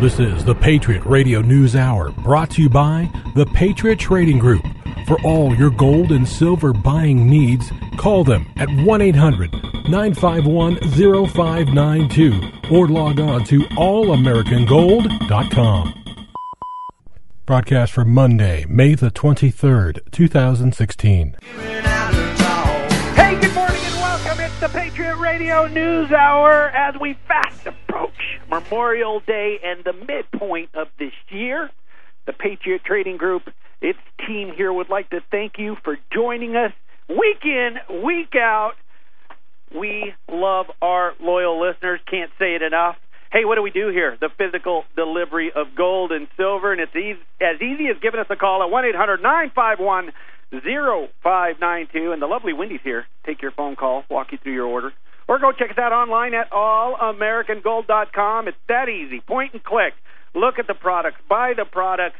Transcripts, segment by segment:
This is the Patriot Radio News Hour brought to you by the Patriot Trading Group. For all your gold and silver buying needs, call them at 1 800 951 0592 or log on to allamericangold.com. Broadcast for Monday, May the 23rd, 2016. The Patriot Radio News Hour as we fast approach Memorial Day and the midpoint of this year. The Patriot Trading Group, its team here would like to thank you for joining us week in, week out. We love our loyal listeners. Can't say it enough. Hey, what do we do here? The physical delivery of gold and silver, and it's easy, as easy as giving us a call at one eight hundred nine five one zero five nine two. And the lovely Wendy's here. Take your phone call, walk you through your order, or go check us out online at allamericangold.com. It's that easy. Point and click. Look at the products, buy the products.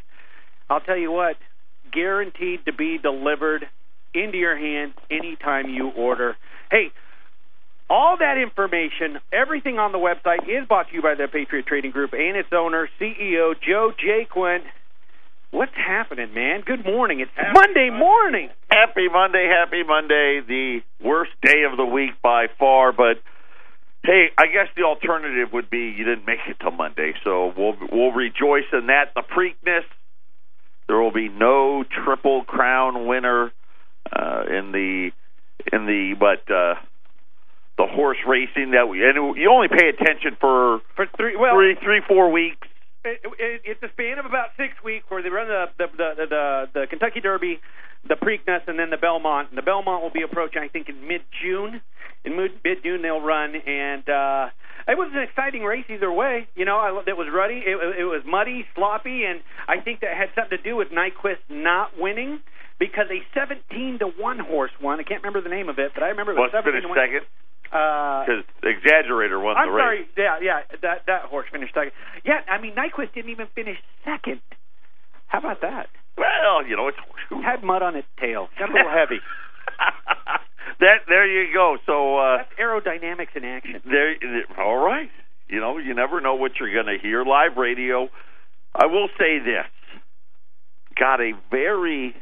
I'll tell you what, guaranteed to be delivered into your hand anytime you order. Hey, all that information, everything on the website is brought to you by the Patriot Trading Group and its owner, CEO Joe Jaquin. What's happening, man? Good morning. It's Happy Monday morning. Happy Monday, happy Monday, the worst day of the week by far, but hey, I guess the alternative would be you didn't make it till Monday, so we'll we'll rejoice in that. The Preakness, there will be no triple crown winner uh in the in the but uh the horse racing that we and you only pay attention for For three, well, three three four weeks. It, it, it's a span of about six weeks where they run the the the, the, the Kentucky Derby, the Preakness, and then the Belmont. And the Belmont will be approaching, I think, in mid June. In mid June they'll run, and uh, it was an exciting race either way. You know, I, it was ruddy, it, it was muddy, sloppy, and I think that had something to do with Nyquist not winning. Because a 17 to one horse won. I can't remember the name of it, but I remember it was Let's 17 finish to one. second Uh, because Exaggerator won I'm the race. sorry. Yeah, yeah. That that horse finished second. Yeah, I mean Nyquist didn't even finish second. How about that? Well, you know, it's Had mud on its tail. Got a little heavy. that there you go. So uh That's aerodynamics in action. there all right. You know, you never know what you're going to hear live radio. I will say this. Got a very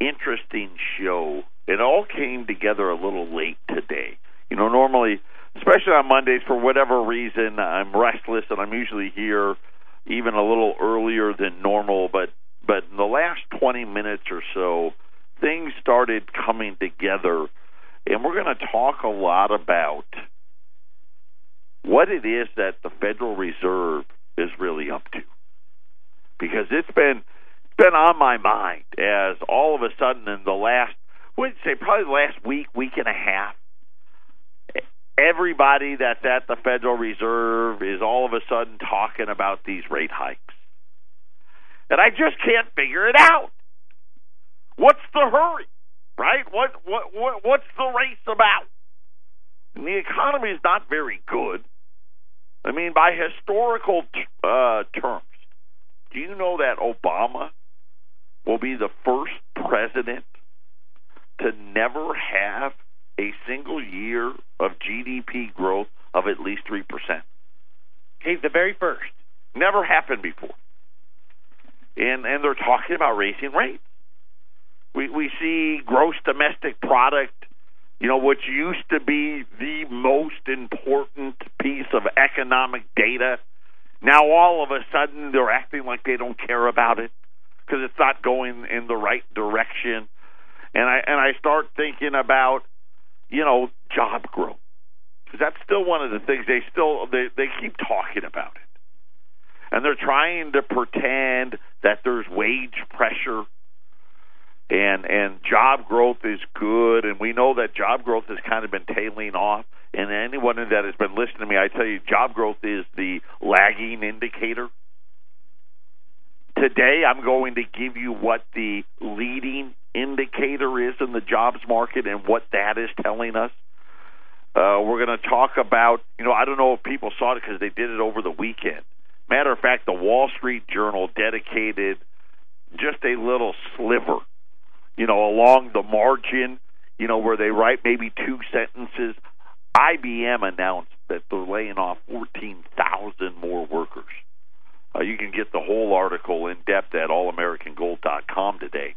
interesting show. It all came together a little late today. Know, normally, especially on Mondays for whatever reason, I'm restless and I'm usually here even a little earlier than normal, but but in the last 20 minutes or so, things started coming together and we're going to talk a lot about what it is that the Federal Reserve is really up to. Because it's been been on my mind as all of a sudden in the last would say probably the last week, week and a half, everybody that's at the Federal Reserve is all of a sudden talking about these rate hikes. And I just can't figure it out. What's the hurry? Right? What what, what what's the race about? And the economy is not very good. I mean, by historical t- uh, terms, do you know that Obama will be the first president to never have a single year of GDP growth of at least 3%? He's the very first. Never happened before. And and they're talking about raising rates. We we see gross domestic product, you know, which used to be the most important piece of economic data. Now all of a sudden they're acting like they don't care about it because it's not going in the right direction. And I and I start thinking about, you know, job growth. Because that's still one of the things they still they they keep talking about it. And they're trying to pretend that there's wage pressure and and job growth is good. And we know that job growth has kind of been tailing off. And anyone that has been listening to me I tell you job growth is the lagging indicator today I'm going to give you what the leading indicator is in the jobs market and what that is telling us uh, we're going to talk about, you know, I don't know if people saw it because they did it over the weekend. Matter of fact, the Wall Street Journal dedicated just a little sliver, you know, along the margin, you know, where they write maybe two sentences. IBM announced that they're laying off 14,000 more workers. Uh, can get the whole article in depth at allamericangold.com today.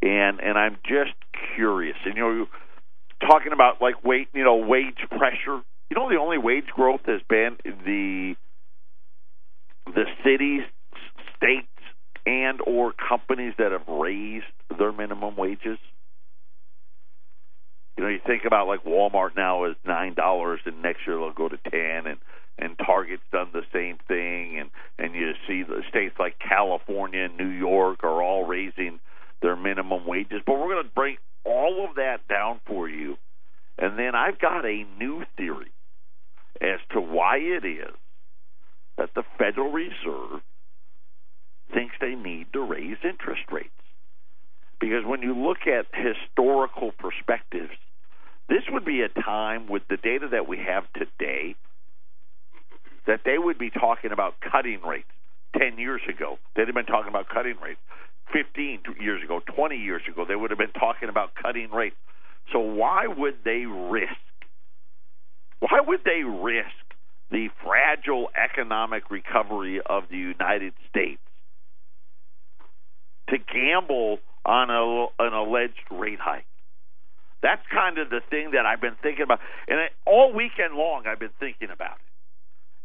And and I'm just curious. And you know, talking about like wait, you know, wage pressure. You know, the only wage growth has been the the cities, states, and or companies that have raised their minimum wages. You know, you think about like Walmart now is nine dollars, and next year they'll go to ten, and and Target's done the same thing, and and you see the states like California and New York are all raising their minimum wages. But we're going to break all of that down for you, and then I've got a new theory as to why it is that the Federal Reserve thinks they need to raise interest rates. Because when you look at historical perspectives, this would be a time with the data that we have today that they would be talking about cutting rates 10 years ago. They'd have been talking about cutting rates 15 years ago, 20 years ago. They would have been talking about cutting rates. So why would they risk? Why would they risk the fragile economic recovery of the United States to gamble on a, an alleged rate hike. That's kind of the thing that I've been thinking about, and it, all weekend long I've been thinking about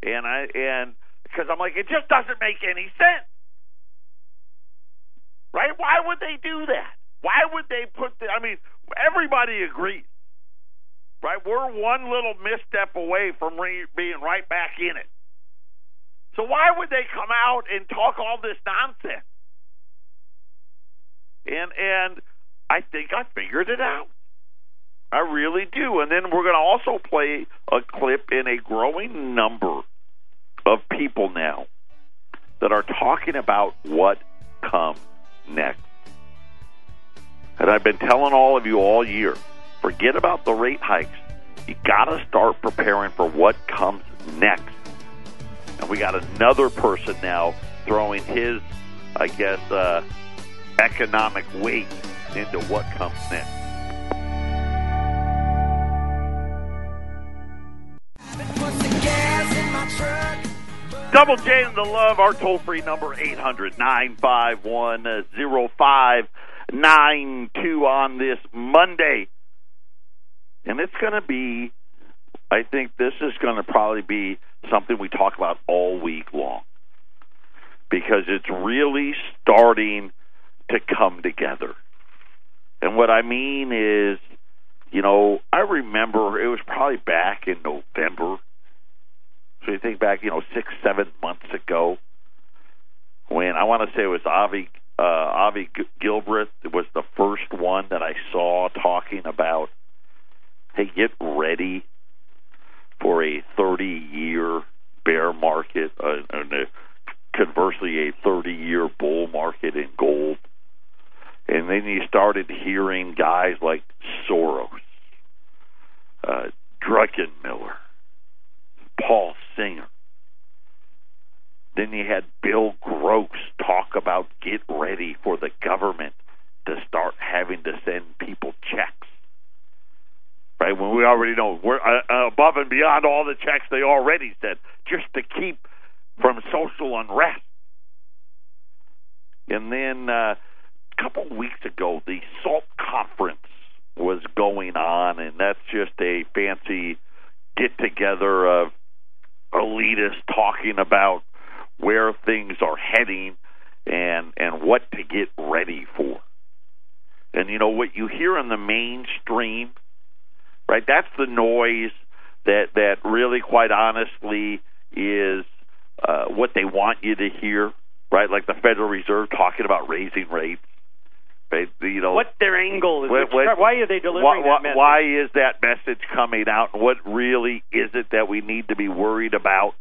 it, and I and because I'm like, it just doesn't make any sense, right? Why would they do that? Why would they put the? I mean, everybody agrees, right? We're one little misstep away from re, being right back in it. So why would they come out and talk all this nonsense? And and I think I figured it out. I really do. And then we're going to also play a clip in a growing number of people now that are talking about what comes next. And I've been telling all of you all year, forget about the rate hikes. You got to start preparing for what comes next. And we got another person now throwing his, I guess, uh, economic weight into what comes next. Double J and the Love, our toll free number 800 951 0592 on this Monday. And it's going to be, I think this is going to probably be something we talk about all week long because it's really starting to come together. And what I mean is, you know, I remember it was probably back in November. So you think back, you know, six, seven months ago, when I want to say it was Avi uh, Avi Gilburt was the first one that I saw talking about, hey, get ready for a 30-year bear market, uh, and a, conversely, a 30-year bull market in gold. And then you started hearing guys like Soros, uh, Druckenmiller, Paul Singer. Then you had Bill Gross talk about get ready for the government to start having to send people checks. Right when we already know we're uh, uh above and beyond all the checks they already sent, just to keep from social unrest. And then uh, couple of weeks ago, the SALT conference was going on, and that's just a fancy get together of elitists talking about where things are heading and and what to get ready for. And you know what you hear in the mainstream, right? That's the noise that that really, quite honestly, is uh, what they want you to hear, right? Like the Federal Reserve talking about raising rates they, you know, what their angle is? What, what, why are they delivering why, that message? Why is that message coming out? And what really is it that we need to be worried about?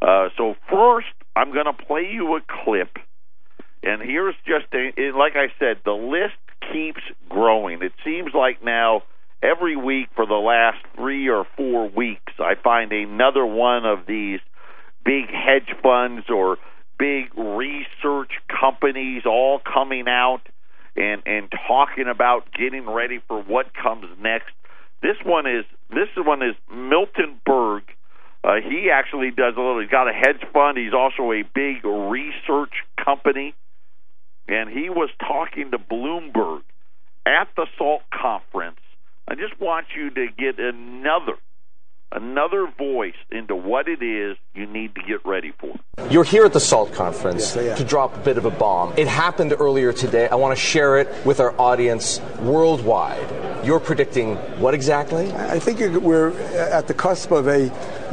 Uh, so first, I'm going to play you a clip, and here's just a, like I said, the list keeps growing. It seems like now every week for the last three or four weeks, I find another one of these big hedge funds or big research companies all coming out and and talking about getting ready for what comes next. This one is this one is Milton Berg Uh, he actually does a little. He's got a hedge fund. He's also a big research company, and he was talking to Bloomberg at the SALT conference. I just want you to get another another voice into what it is you need to get ready for. You're here at the SALT conference Yes, I am. to drop a bit of a bomb. It happened earlier today. I want to share it with our audience worldwide. You're predicting what exactly? I think we're at the cusp of a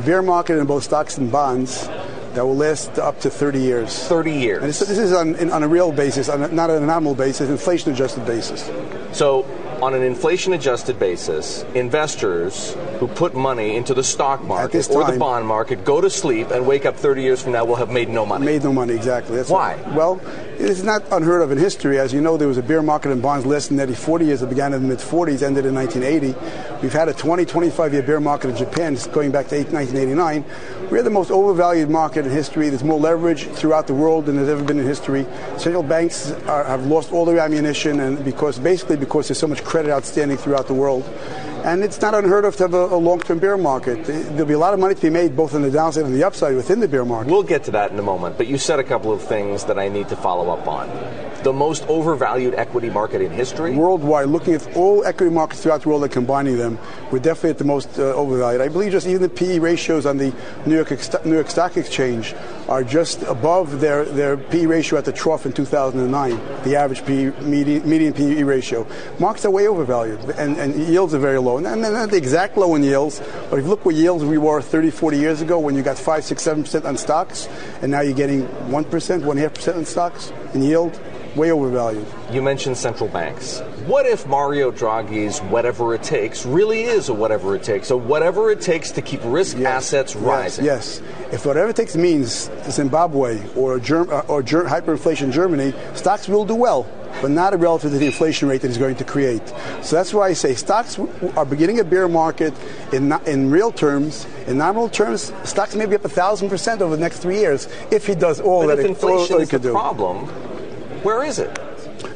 bear market in both stocks and bonds that will last up to 30 years. 30 years. And this, this is on, in- on a real basis, on a, not on a nominal basis, inflation adjusted basis. So, on an inflation adjusted basis, investors who put money into the stock market this or the bond market go to sleep and wake up 30 years from now will have made no money. Made no money, exactly. That's Why? Well, it's not unheard of in history. As you know, there was a bear market in bonds less than nearly 40 years. It began in the mid 40s, ended in 1980. We've had a 20, 25 year bear market in Japan going back to 8, 1989. We're the most overvalued market in history. There's more leverage throughout the world than there's ever been in history. Central banks are, have lost all their ammunition, and because basically because there's so much credit outstanding throughout the world. And it's not unheard of to have a, a long-term bear market. There'll be a lot of money to be made both on the downside and the upside within the bear market. We'll get to that in a moment, but you said a couple of things that I need to follow up on. The most overvalued equity market in history? worldwide, looking at all equity markets throughout the world and combining them, we're definitely at the most uh, overvalued. I believe just even the PE ratios on the New York New York Stock Exchange are just above their, their PE ratio at the trough in 2009, the average PE median, median PE ratio. Markets are way overvalued, and, and yields are very low. And, not the exact low in yields, but if you look where yields we were 30, 40 years ago when you got 5, 6, 7% on stocks, and now you're getting 1%, 1.5% on stocks in yield, way overvalued. You mentioned central banks. What if Mario Draghi's whatever it takes really is a whatever it takes? So whatever it takes to keep risk assets rising. Yes, yes. If whatever it takes means Zimbabwe or Germ- uh, or hyperinflation Germany, stocks will do well, but not relative to the inflation rate that going to create. So that's why I say stocks are beginning a bear market in no- in real terms. In nominal terms, stocks may be up a thousand percent over the next three years if he does all But that if it, all inflation is he the do. problem, where is it?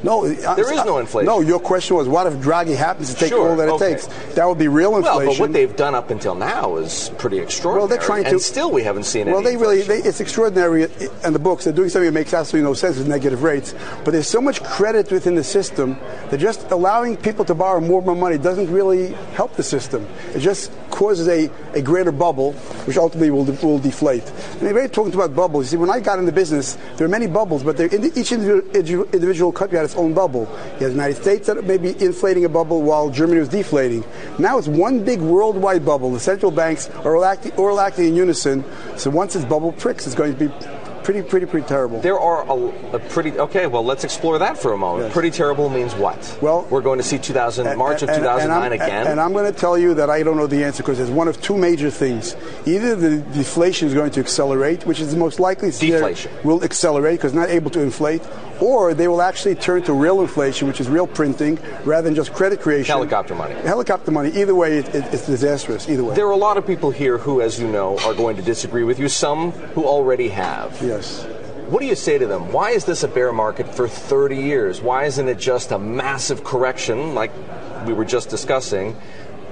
No, There is no inflation. No, your question was, what if Draghi happens to take Sure, all that it okay. takes? That would be real inflation. Well, but what they've done up until now is pretty extraordinary. Well, they're trying to- and still we haven't seen it. Well, they really, they, it's extraordinary in the books. They're doing something that makes absolutely no sense with negative rates. But there's so much credit within the system that just allowing people to borrow more and more money doesn't really help the system. It just causes a, a greater bubble, which ultimately will, de- will deflate. And they're very talking about bubbles. You see, when I got into business, there are many bubbles, but each individual, individual country had its own bubble. You had the United States that may be inflating a bubble while Germany was deflating. Now it's one big worldwide bubble. The central banks are all acting, all acting in unison. So once this bubble pricks, it's going to be pretty, pretty, pretty terrible. There are a, a pretty okay. Well, let's explore that for a moment. Yes. Pretty terrible means what? Well- we're going to see 2000 March of And- and- 2009 and again. And I'm going to tell you that I don't know the answer because there's one of two major things. Either the deflation is going to accelerate, which is the most likely scenario, Deflation. will accelerate because not able to inflate, or they will actually turn to real inflation, which is real printing, rather than just credit creation. Helicopter money. Helicopter money. Either way, it, it, it's disastrous. Either way. there are a lot of people here who, as you know, are going to disagree with you. Some who already have. yes. What do you say to them? Why is this a bear market for 30 years? Why isn't it just a massive correction like we were just discussing?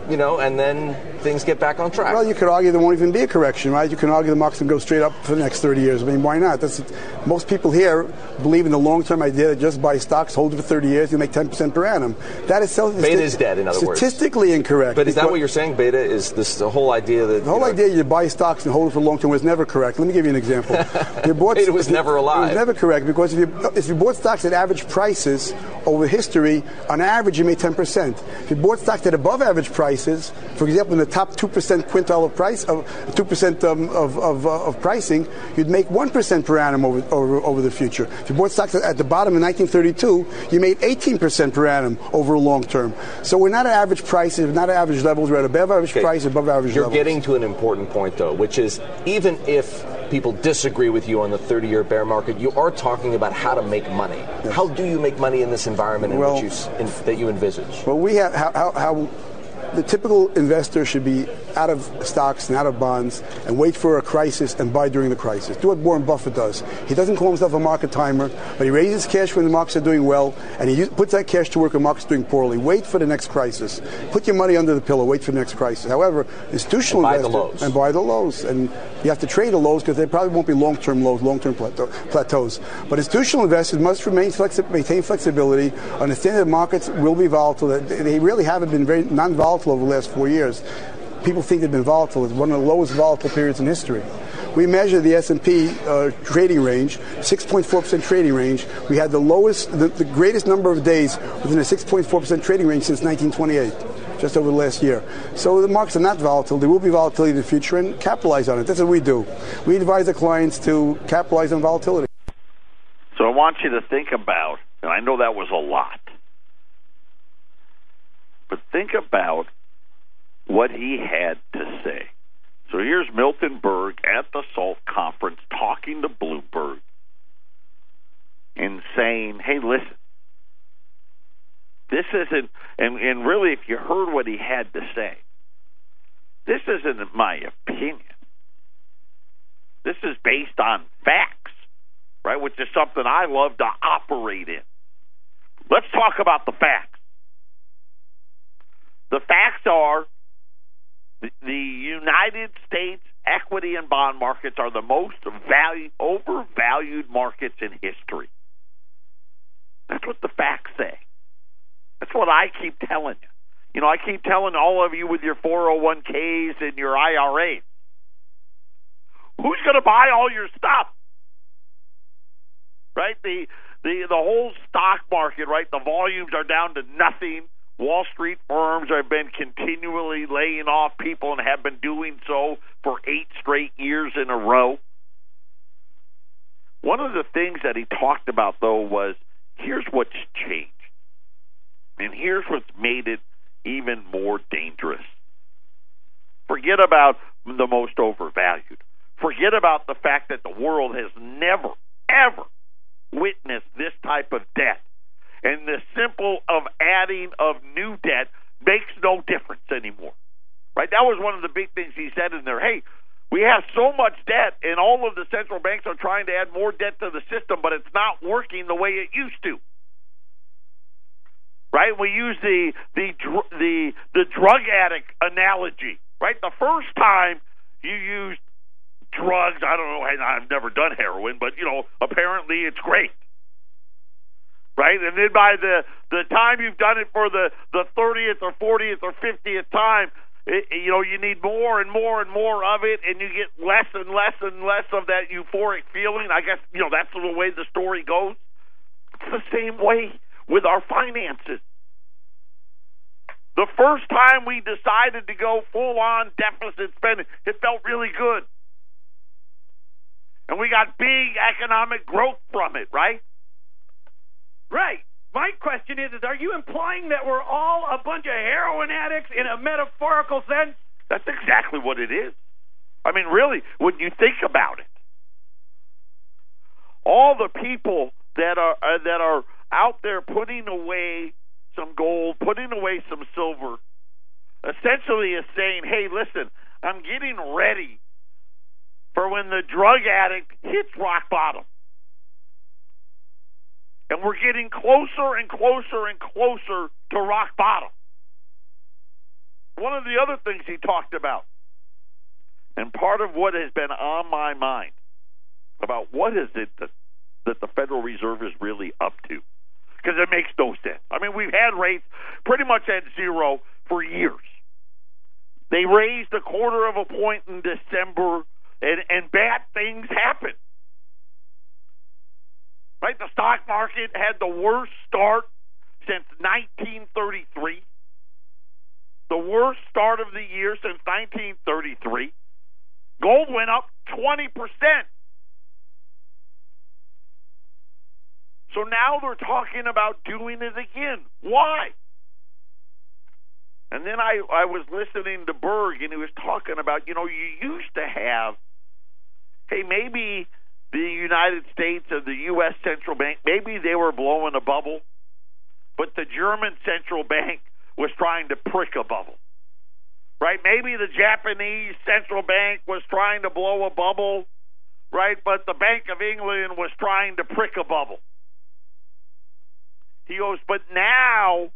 You know, and then things get back on track. Well, you could argue there won't even be a correction, right? You can argue the market's going to go straight up for the next 30 years. I mean, why not? That's, most people here believe in the long-term idea that just buy stocks, hold it for 30 years, you make 10% per annum. That is so, Beta is dead, in other words. statistically incorrect. but is that what you're saying? Beta is this the whole idea that The whole you know, idea you buy stocks and hold it for long term was never correct. Let me give you an example. You bought, Beta was never alive. It was never correct because if you if you bought stocks at average prices over history, on average you made 10%. If you bought stocks at above average prices, for example, in the top 2% quintile of price of 2% um, of, of, uh, of pricing, you'd make 1% per annum over, over over the future. If you bought stocks at the bottom in 1932, you made 18% per annum over a long term. So we're not at average prices, we're not at average levels, we're at above average Okay. price, above average You're levels. getting to an important point, though, which is even if people disagree with you on the 30 year bear market, you are talking about how to make money. How do you make money in this environment in Well- which you, in, that you envisage? Well, we have how, how, how the typical investor should be out of stocks and out of bonds and wait for a crisis and buy during the crisis. Do what Warren Buffett does. He doesn't call himself a market timer, but he raises cash when the markets are doing well, and he puts that cash to work when markets are doing poorly. Wait for the next crisis. Put your money under the pillow. Wait for the next crisis. However, institutional and buy investors the lows. and buy the lows, and you have to trade the lows because they probably won't be long-term lows, long-term plateau, plateaus. But institutional investors must remain flexi- maintain flexibility, understand that markets will be volatile. That They really haven't been very non-volatile over the last four years. People think they've been volatile. It's one of the lowest volatile periods in history. We measure the S&P uh, trading range, 6.4% trading range. We had the lowest, the, the greatest number of days within a 6.4% trading range since 1928 just over the last year. So the markets are not volatile. There will be volatility in the future and capitalize on it. That's what we do. We advise the clients to capitalize on volatility. So I want you to think about, and I know that was a lot, but think about what he had to say. So here's Milton Berg at the SALT conference talking to Bloomberg and saying, hey, listen, this isn't, and, and really, if you heard what he had to say, this isn't my opinion. This is based on facts, right? Which is something I love to operate in. Let's talk about the facts. The facts are the, United States equity and bond markets are the most value, overvalued markets in history. That's what the facts say. That's what I keep telling you. You know, I keep telling all of you with your 401ks and your IRAs. Who's going to buy all your stuff? Right? The the the whole stock market, right? The volumes are down to nothing. Wall Street firms have been continually laying off people and have been doing so for eight straight years in a row. One of the things that he talked about, though, was here's what's changed. And here's what's made it even more dangerous. Forget about the most overvalued. Forget about the fact that the world has never, ever witnessed this type of debt. And the simple of adding of new debt makes no difference anymore. Right? That was one of the big things he said in there. Hey, we have so much debt, and all of the central banks are trying to add more debt to the system, but it's not working the way it used to right? We use the the the the drug addict analogy, right? The first time you used drugs, I don't know, I've never done heroin, but you know, apparently it's great. Right? And then by the the time you've done it for the the 30th or 40th or 50th time, it, you know, you need more and more and more of it, and you get less and less and less of that euphoric feeling. I guess, you know, that's the way the story goes. It's the same way with our finances. The first time we decided to go full on deficit spending, it felt really good. And we got big economic growth from it, right? Right. My question is, is are you implying that we're all a bunch of heroin addicts in a metaphorical sense? That's exactly what it is. I mean, really, when you think about it, all the people that are uh, that are out there putting away some gold, putting away some silver, essentially is saying, hey, listen, I'm getting ready for when the drug addict hits rock bottom. And we're getting closer and closer and closer to rock bottom. One of the other things he talked about, and part of what has been on my mind about what is it that, that the Federal Reserve is really up to because it makes no sense. I mean, we've had rates pretty much at zero for years. They raised a quarter of a point in December, and, and bad things happen. Right? The stock market had the worst start since 1933. The worst start of the year since 1933. Gold went up 20%. So now they're talking about doing it again. Why? And then I, I was listening to Berg, and he was talking about, you know, you used to have, hey, maybe the United States or the U.S. Central Bank, maybe they were blowing a bubble, but the German Central Bank was trying to prick a bubble. right? Maybe the Japanese central bank was trying to blow a bubble, right? But the Bank of England was trying to prick a bubble. He goes, but now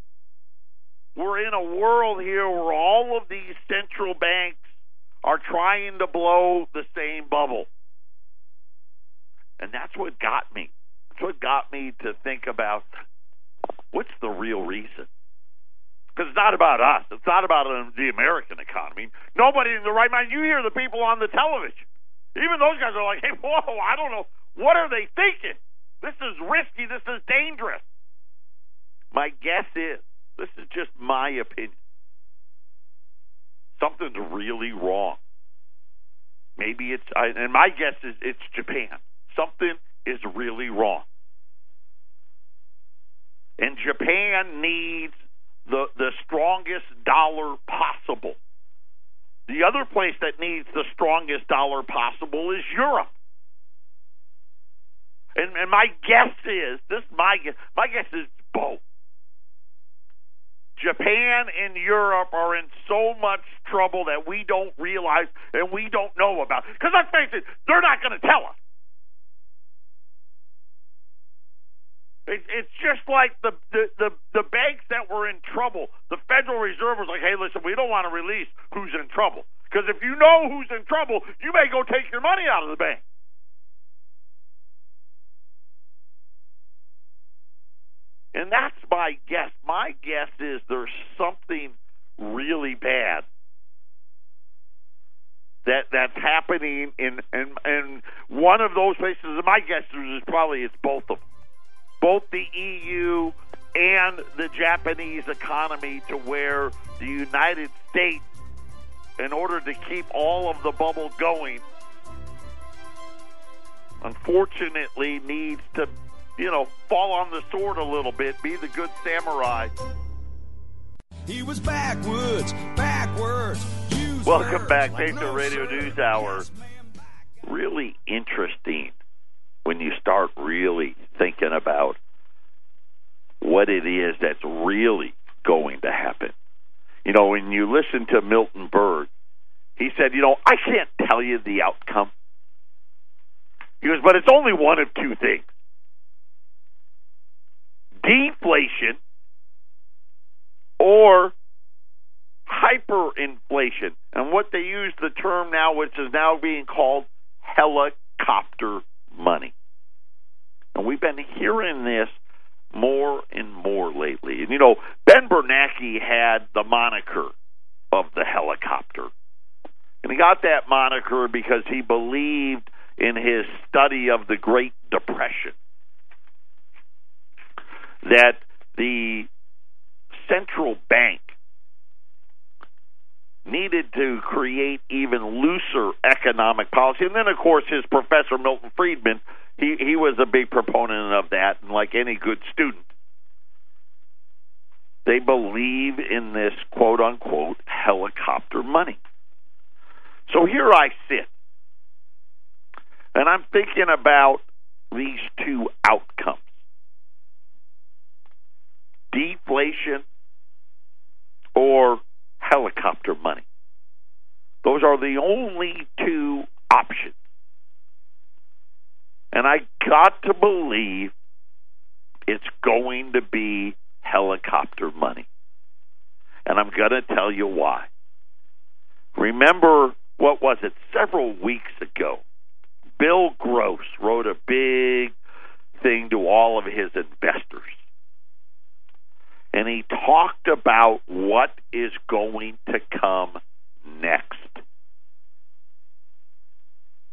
we're in a world here where all of these central banks are trying to blow the same bubble. And that's what got me. That's what got me to think about what's the real reason? Because it's not about us. It's not about the American economy. Nobody in the right mind. You hear the people on the television. Even those guys are like, hey, whoa, I don't know. What are they thinking? This is risky. This is dangerous. My guess is, this is just my opinion, something's really wrong. Maybe it's, and my guess is it's Japan. Something is really wrong. And Japan needs the, the strongest dollar possible. The other place that needs the strongest dollar possible is Europe. And, and my guess is this. My guess, my guess is both. Japan and Europe are in so much trouble that we don't realize and we don't know about. Because let's face it, they're not going to tell us. It's just like the, the, the, the banks that were in trouble. The Federal Reserve was like, hey, listen, we don't want to release who's in trouble. Because if you know who's in trouble, you may go take your money out of the bank. And that's my guess. My guess is there's something really bad that that's happening in in, in one of those places. My guess is probably it's both of them, both the EU and the Japanese economy, to where the United States, in order to keep all of the bubble going, unfortunately needs to you know, fall on the sword a little bit, be the good samurai. He was backwards, backwards. Welcome back, Patriot Radio News Hour. Really interesting when you start really thinking about what it is that's really going to happen. You know, when you listen to Milton Berg, he said, you know, I can't tell you the outcome. He goes, but it's only one of two things deflation or hyperinflation. And what they use the term now, which is now being called helicopter money. And we've been hearing this more and more lately. And you know, Ben Bernanke had the moniker of the helicopter. And he got that moniker because he believed in his study of the Great Depression that the central bank needed to create even looser economic policy. And then, of course, his professor, Milton Friedman, he, he was a big proponent of that. And like any good student, they believe in this quote unquote helicopter money. So here I sit. And I'm thinking about these two outcomes deflation or helicopter money. Those are the only two options. And I got to believe it's going to be helicopter money. And I'm going to tell you why. Remember, what was it, several weeks ago? Bill Gross wrote a big thing to all of his investors and he talked about what is going to come next.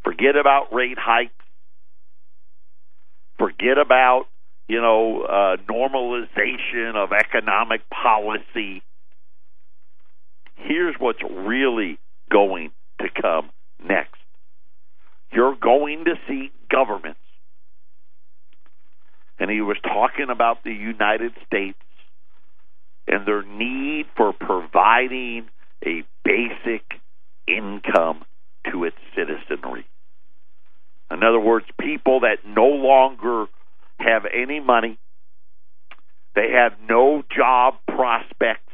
Forget about rate hikes. Forget about, you know, uh, normalization of economic policy. Here's what's really going to come next. You're going to see governments, and he was talking about the United States and their need for providing a basic income to its citizenry. In other words, people that no longer have any money, they have no job prospects,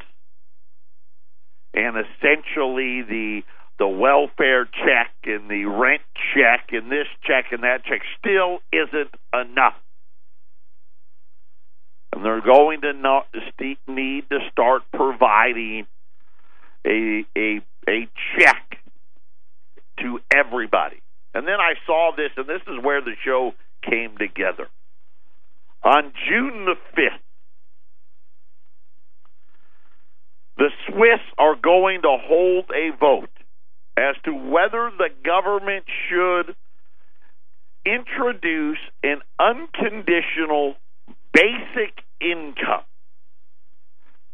and essentially the the welfare check and the rent check and this check and that check still isn't enough. And they're going to not, need to start providing a a a check to everybody. And then I saw this, and this is where the show came together. On June the 5th, the Swiss are going to hold a vote as to whether the government should introduce an unconditional basic income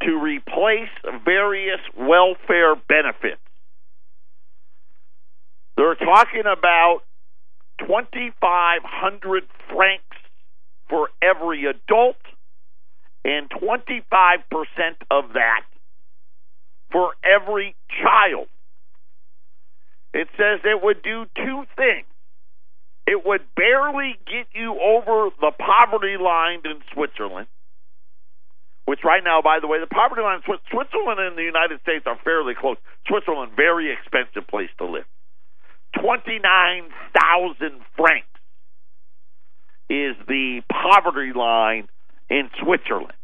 to replace various welfare benefits. They're talking about 2,500 francs for every adult and 25% of that for every child. It says it would do two things. It would barely get you over the poverty line in Switzerland, which right now, by the way, the poverty line in Switzerland and the United States are fairly close. Switzerland, very expensive place to live. 29,000 francs is the poverty line in Switzerland.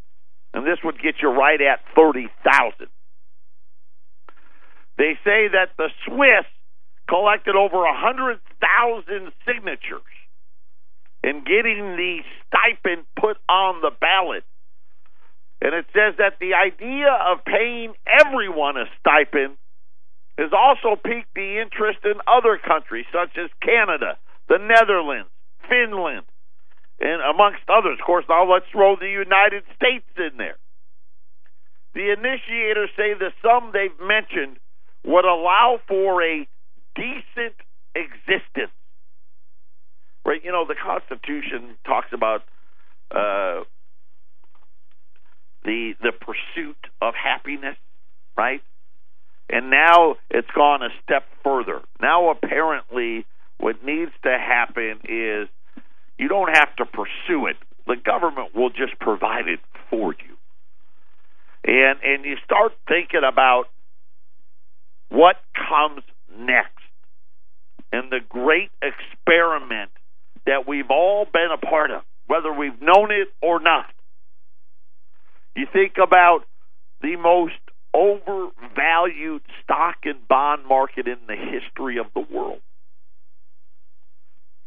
And this would get you right at 30,000. They say that the Swiss collected over 100,000 signatures in getting the stipend put on the ballot. And it says that the idea of paying everyone a stipend has also piqued the interest in other countries such as Canada, the Netherlands, Finland, and amongst others. Of course, now let's throw the United States in there. The initiators say the sum they've mentioned would allow for a decent existence. Right? You know, the Constitution talks about uh, the the pursuit of happiness, right? And now it's gone a step further. Now, apparently, what needs to happen is you don't have to pursue it. The government will just provide it for you. And and you start thinking about what comes next and the great experiment that we've all been a part of, whether we've known it or not. You think about the most overvalued stock and bond market in the history of the world.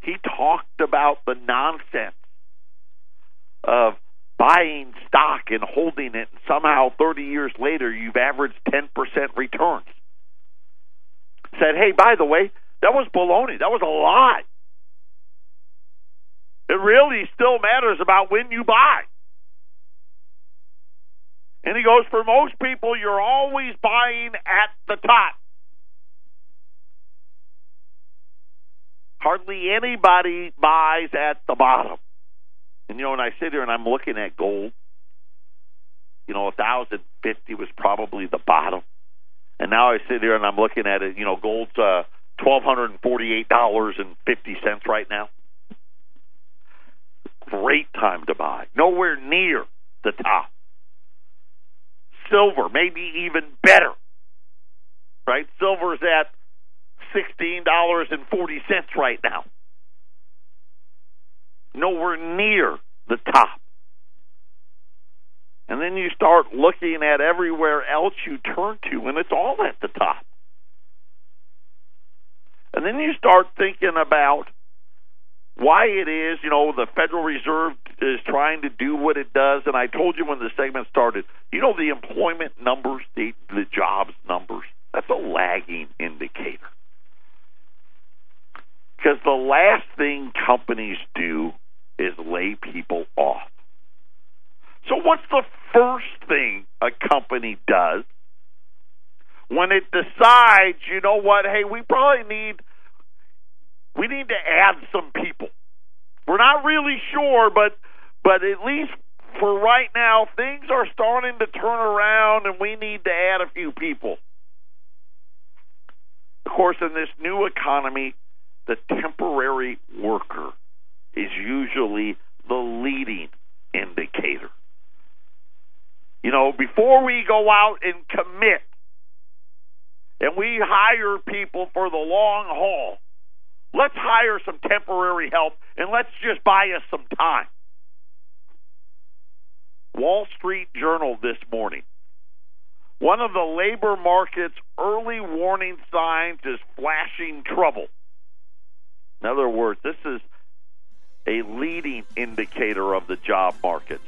He talked about the nonsense of buying stock and holding it, and somehow 30 years later you've averaged 10% returns. Said, hey, by the way, that was baloney. That was a lie. It really still matters about when you buy. And he goes, for most people, you're always buying at the top. Hardly anybody buys at the bottom. And you know, when I sit here and I'm looking at gold, you know, a thousand fifty was probably the bottom. And now I sit here and I'm looking at it, you know, gold's uh twelve hundred and forty eight dollars and fifty cents right now. Great time to buy. Nowhere near the top silver, maybe even better. Right? Silver's at $16.40 right now. Nowhere near the top. And then you start looking at everywhere else you turn to, and it's all at the top. And then you start thinking about why it is, you know, the Federal Reserve is trying to do what it does. And I told you when the segment started, you know, the employment numbers, the, the jobs numbers, that's a lagging indicator. Because the last thing companies do is lay people off. So, what's the first thing a company does when it decides, you know what, hey, we probably need we need to add some people. We're not really sure, but but at least for right now, things are starting to turn around, and we need to add a few people. Of course, in this new economy, the temporary worker is usually the leading indicator. You know, before we go out and commit and we hire people for the long haul, let's hire some temporary help and let's just buy us some time. Wall Street Journal this morning. One of the labor market's early warning signs is flashing trouble. In other words, this is a leading indicator of the job market.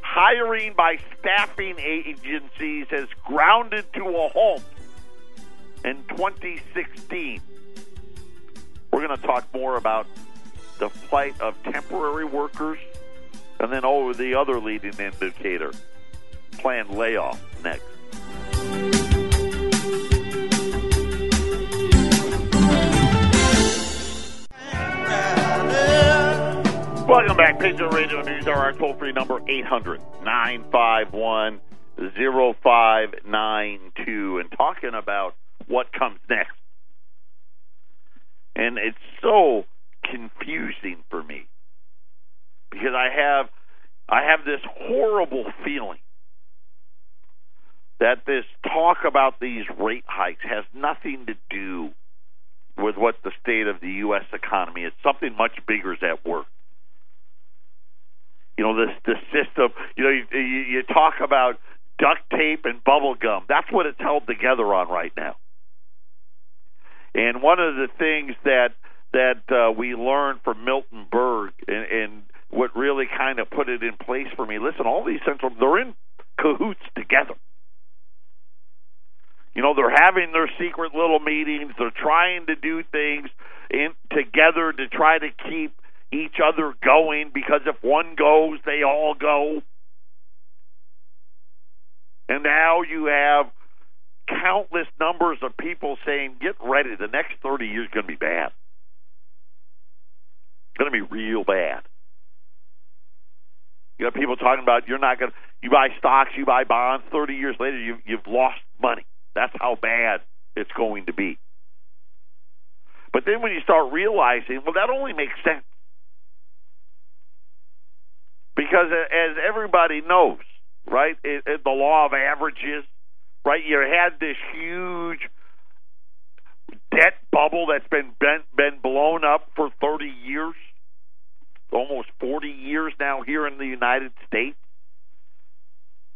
Hiring by staffing agencies has grounded to a halt 2016. We're going to talk more about the plight of temporary workers and then over the other leading indicator, planned layoff next. Welcome back. Patriot Radio News Hour. Our toll free number 800 951 0592. And talking about what comes next. And it's so confusing for me because I have I have this horrible feeling that this talk about these rate hikes has nothing to do with what the state of the U.S. economy is. Something much bigger is at work. You know, this the system. You know, you, you talk about duct tape and bubble gum. That's what it's held together on right now. And one of the things that that uh, we learned from Milton Berg and, and what really kind of put it in place for me. Listen, all these central they're in cahoots together. You know, they're having their secret little meetings. They're trying to do things in together to try to keep each other going because if one goes, they all go. And now you have countless numbers of people saying, "Get ready, the next 30 years is going to be bad. Going to be real bad." You got people talking about you're not going to you buy stocks, you buy bonds. Thirty years later, you, you've lost money. That's how bad it's going to be. But then when you start realizing, well, that only makes sense because as everybody knows, right, it, it, the law of averages, right? You had this huge debt bubble that's been been, been blown up for 30 years almost 40 years now here in the United States.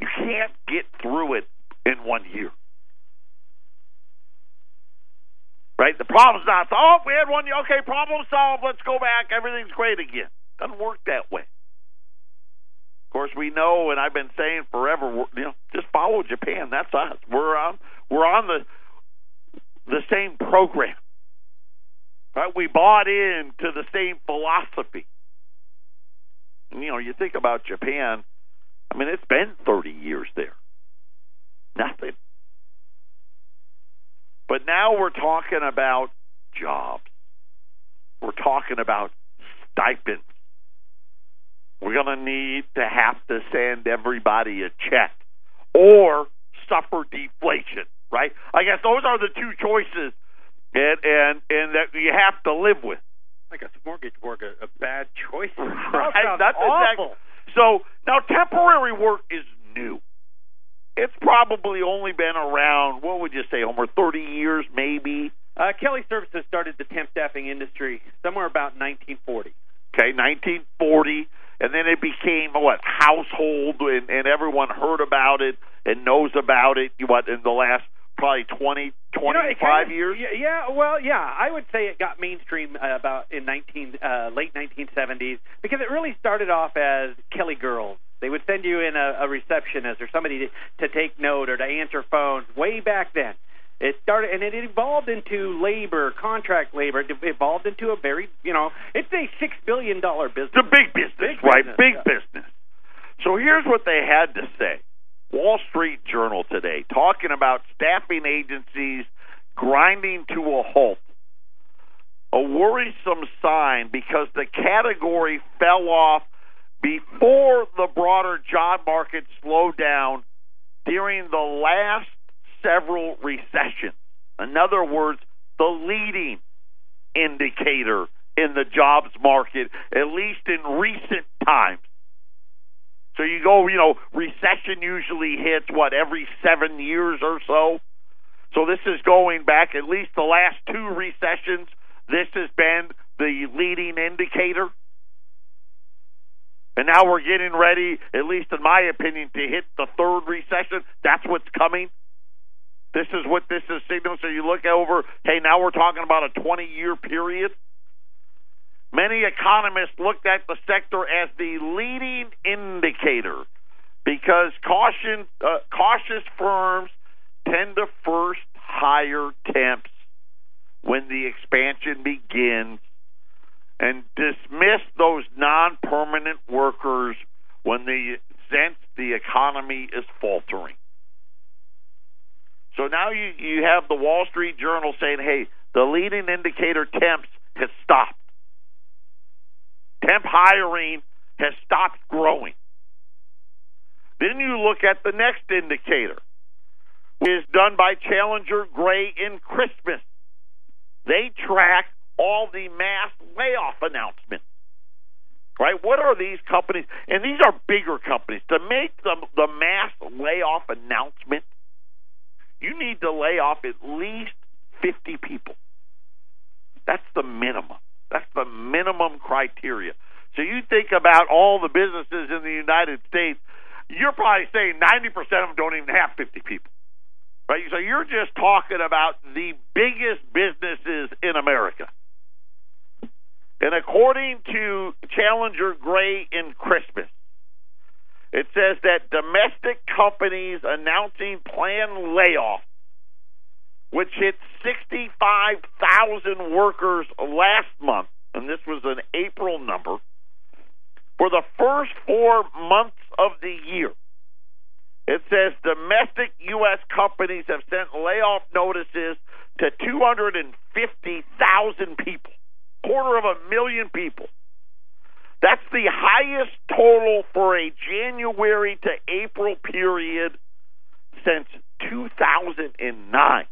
You can't get through it in one year. Right? The problem's not solved. We had one year. Okay, problem solved. Let's go back. Everything's great again. Doesn't work that way. Of course, we know, and I've been saying forever. You know, just follow Japan. That's us. We're on. We're on the the same program. Right? We bought into the same philosophy you know, you think about Japan. I mean, it's been 30 years there. Nothing. But now we're talking about jobs. We're talking about stipends. We're going to need to have to send everybody a check or suffer deflation, right? I guess those are the two choices and and and that you have to live with. I guess mortgage work a, a bad choice. right? That's awful. Exactly. So now temporary work is new. It's probably only been around. What would you say, Homer? Thirty years, maybe. Uh, Kelly Services started the temp staffing industry somewhere about 1940. Okay, 1940, and then it became what household, and, and everyone heard about it and knows about it. What in the last probably 20, 25 you know, kind of, years? Yeah, well, yeah, I would say it got mainstream uh, about in 19 uh, late 1970s because it really started off as Kelly Girls. They would send you in a, a receptionist or somebody to, to take note or to answer phones way back then. It started and it evolved into labor, contract labor. It evolved into a very, you know, it's a six billion dollar business. It's a big business, big right? Business, big yeah. business. So here's what they had to say. Wall Street Journal today talking about staffing agencies grinding to a halt. A worrisome sign because the category fell off before the broader job market slowed down during the last several recessions. In other words, the leading indicator in the jobs market, at least in recent times. So you go, you know, recession usually hits what every seven years or so. So this is going back at least the last two recessions. This has been the leading indicator. And now we're getting ready, at least in my opinion, to hit the third recession. That's what's coming. This is what this is signaling. So you look over, hey, now we're talking about a 20 year period. Many economists looked at the sector as the leading indicator because caution, uh, cautious firms tend to first hire temps when the expansion begins and dismiss those non permanent workers when they sense the economy is faltering. So now you, you have the Wall Street Journal saying, hey, the leading indicator temps has stopped. Temp hiring has stopped growing. Then you look at the next indicator, which is done by Challenger Gray and Christmas. They track all the mass layoff announcements. Right? What are these companies? And these are bigger companies. To make the, the mass layoff announcement, you need to lay off at least 50 people. That's the minimum. That's the minimum criteria. So you think about all the businesses in the United States, you're probably saying 90% of them don't even have 50 people. Right? So you're just talking about the biggest businesses in America. And according to Challenger Gray and Christmas, it says that domestic companies announcing planned layoffs which hit 65,000 workers last month, and this was an April number, for the first four months of the year. It says domestic U.S. companies have sent layoff notices to 250,000 people, quarter of a million people. That's the highest total for a January to April period since 2009.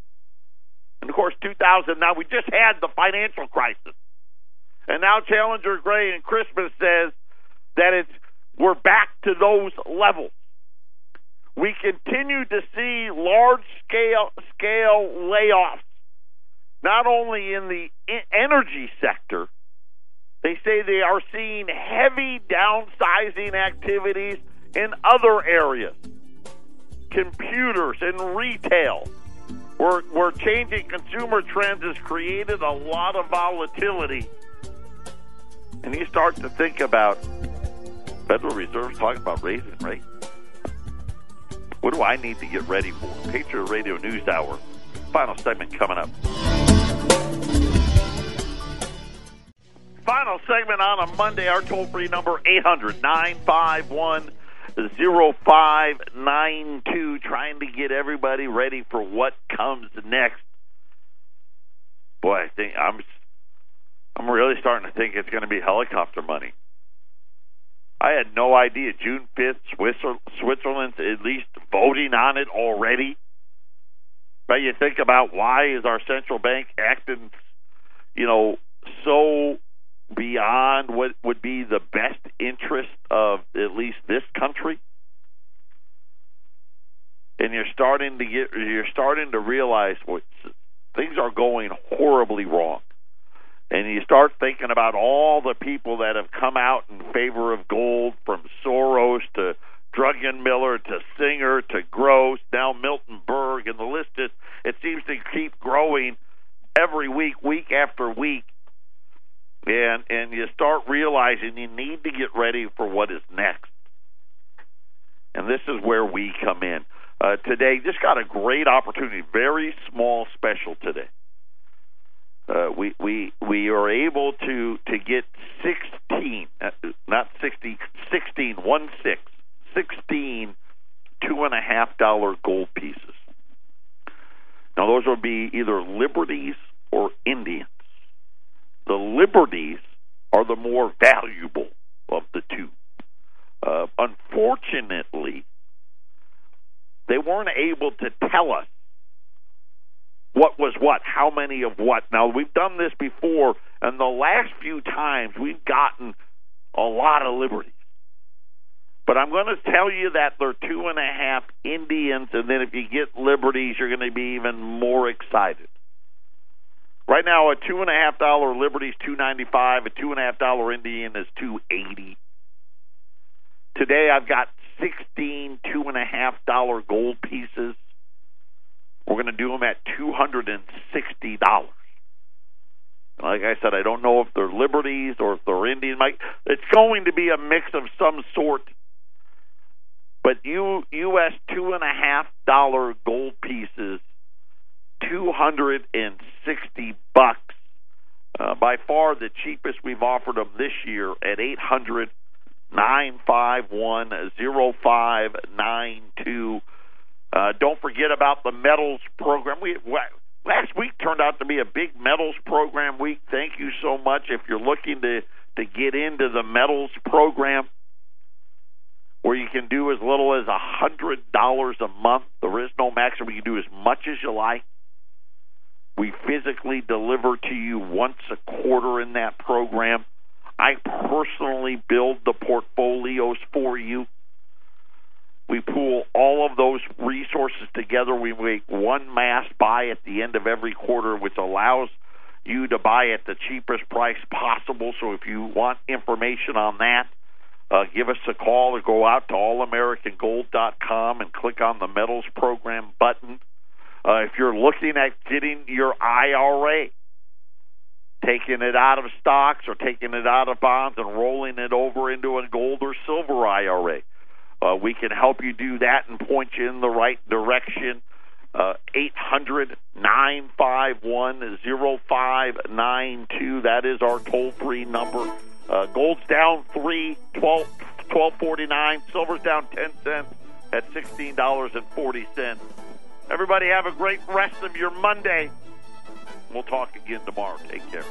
And of course, 2009, we just had the financial crisis. And now Challenger Gray and Christmas says that it's we're back to those levels. We continue to see large scale scale layoffs, not only in the energy sector. They say they are seeing heavy downsizing activities in other areas, computers and retail we're, we're changing consumer trends has created a lot of volatility. And you start to think about Federal Reserve talking about raising rates. What do I need to get ready for? Patriot Radio News Hour. Final segment coming up. Final segment on a Monday. Our toll free number 800 951 0592, trying to get everybody ready for what comes next. Boy, I think I'm I'm really starting to think it's going to be helicopter money. I had no idea June 5th, Switzerland's at least voting on it already. But you think about why is our central bank acting, you know, so beyond what would be the best interest of at least this country? And you're starting to get you're starting to realize what things are going horribly wrong. And you start thinking about all the people that have come out in favor of gold from Soros to Druckenmiller to Singer to Gross, now Milton Berg, and the list is, it seems to keep growing every week, week after week and and you start realizing you need to get ready for what is next. And this is where we come in. Uh, today, just got a great opportunity, very small special today. Uh, we we we are able to to get 16, uh, not 60, 16, one six, 16 two and a half dollar gold pieces. Now those will be either liberties or Indians. The liberties are the more valuable of the two. Uh, unfortunately, they weren't able to tell us what was what, how many of what. Now, we've done this before, and the last few times we've gotten a lot of liberties. But I'm going to tell you that they're two and a half Indians, and then if you get Liberties, you're going to be even more excited. Right now, a two and a half dollar Liberty is two ninety five. A two and a half dollar Indian is two eighty. Today, I've got sixteen two and a half dollar gold pieces. We're going to do them at two hundred and sixty dollars. Like I said, I don't know if they're Liberties or if they're Indian. It's going to be a mix of some sort. But U.S. two and a half dollar gold pieces two hundred and sixty bucks. Uh, by far the cheapest we've offered them this year at eight hundred nine five one zero five nine two. Uh, don't forget about the metals program. We last week turned out to be a big metals program week. Thank you so much. If you're looking to to get into the metals program, where you can do as little as a hundred dollars a month, there is no maximum. You can do as much as you like. We physically deliver to you once a quarter in that program. I personally build the portfolios for you. We pool all of those resources together. We make one mass buy at the end of every quarter, which allows you to buy at the cheapest price possible. So if you want information on that, uh, give us a call or go out to allamericangold.com and click on the metals program button. Uh, if you're looking at getting your IRA, taking it out of stocks or taking it out of bonds and rolling it over into a gold or silver IRA, uh, we can help you do that and point you in the right direction. Uh, eight hundred nine five one zero five nine two. That is our toll free number. Uh, gold's down three twelve twelve forty nine. Silver's down ten cents at sixteen dollars and forty cents. Everybody have a great rest of your Monday. We'll talk again tomorrow. Take care.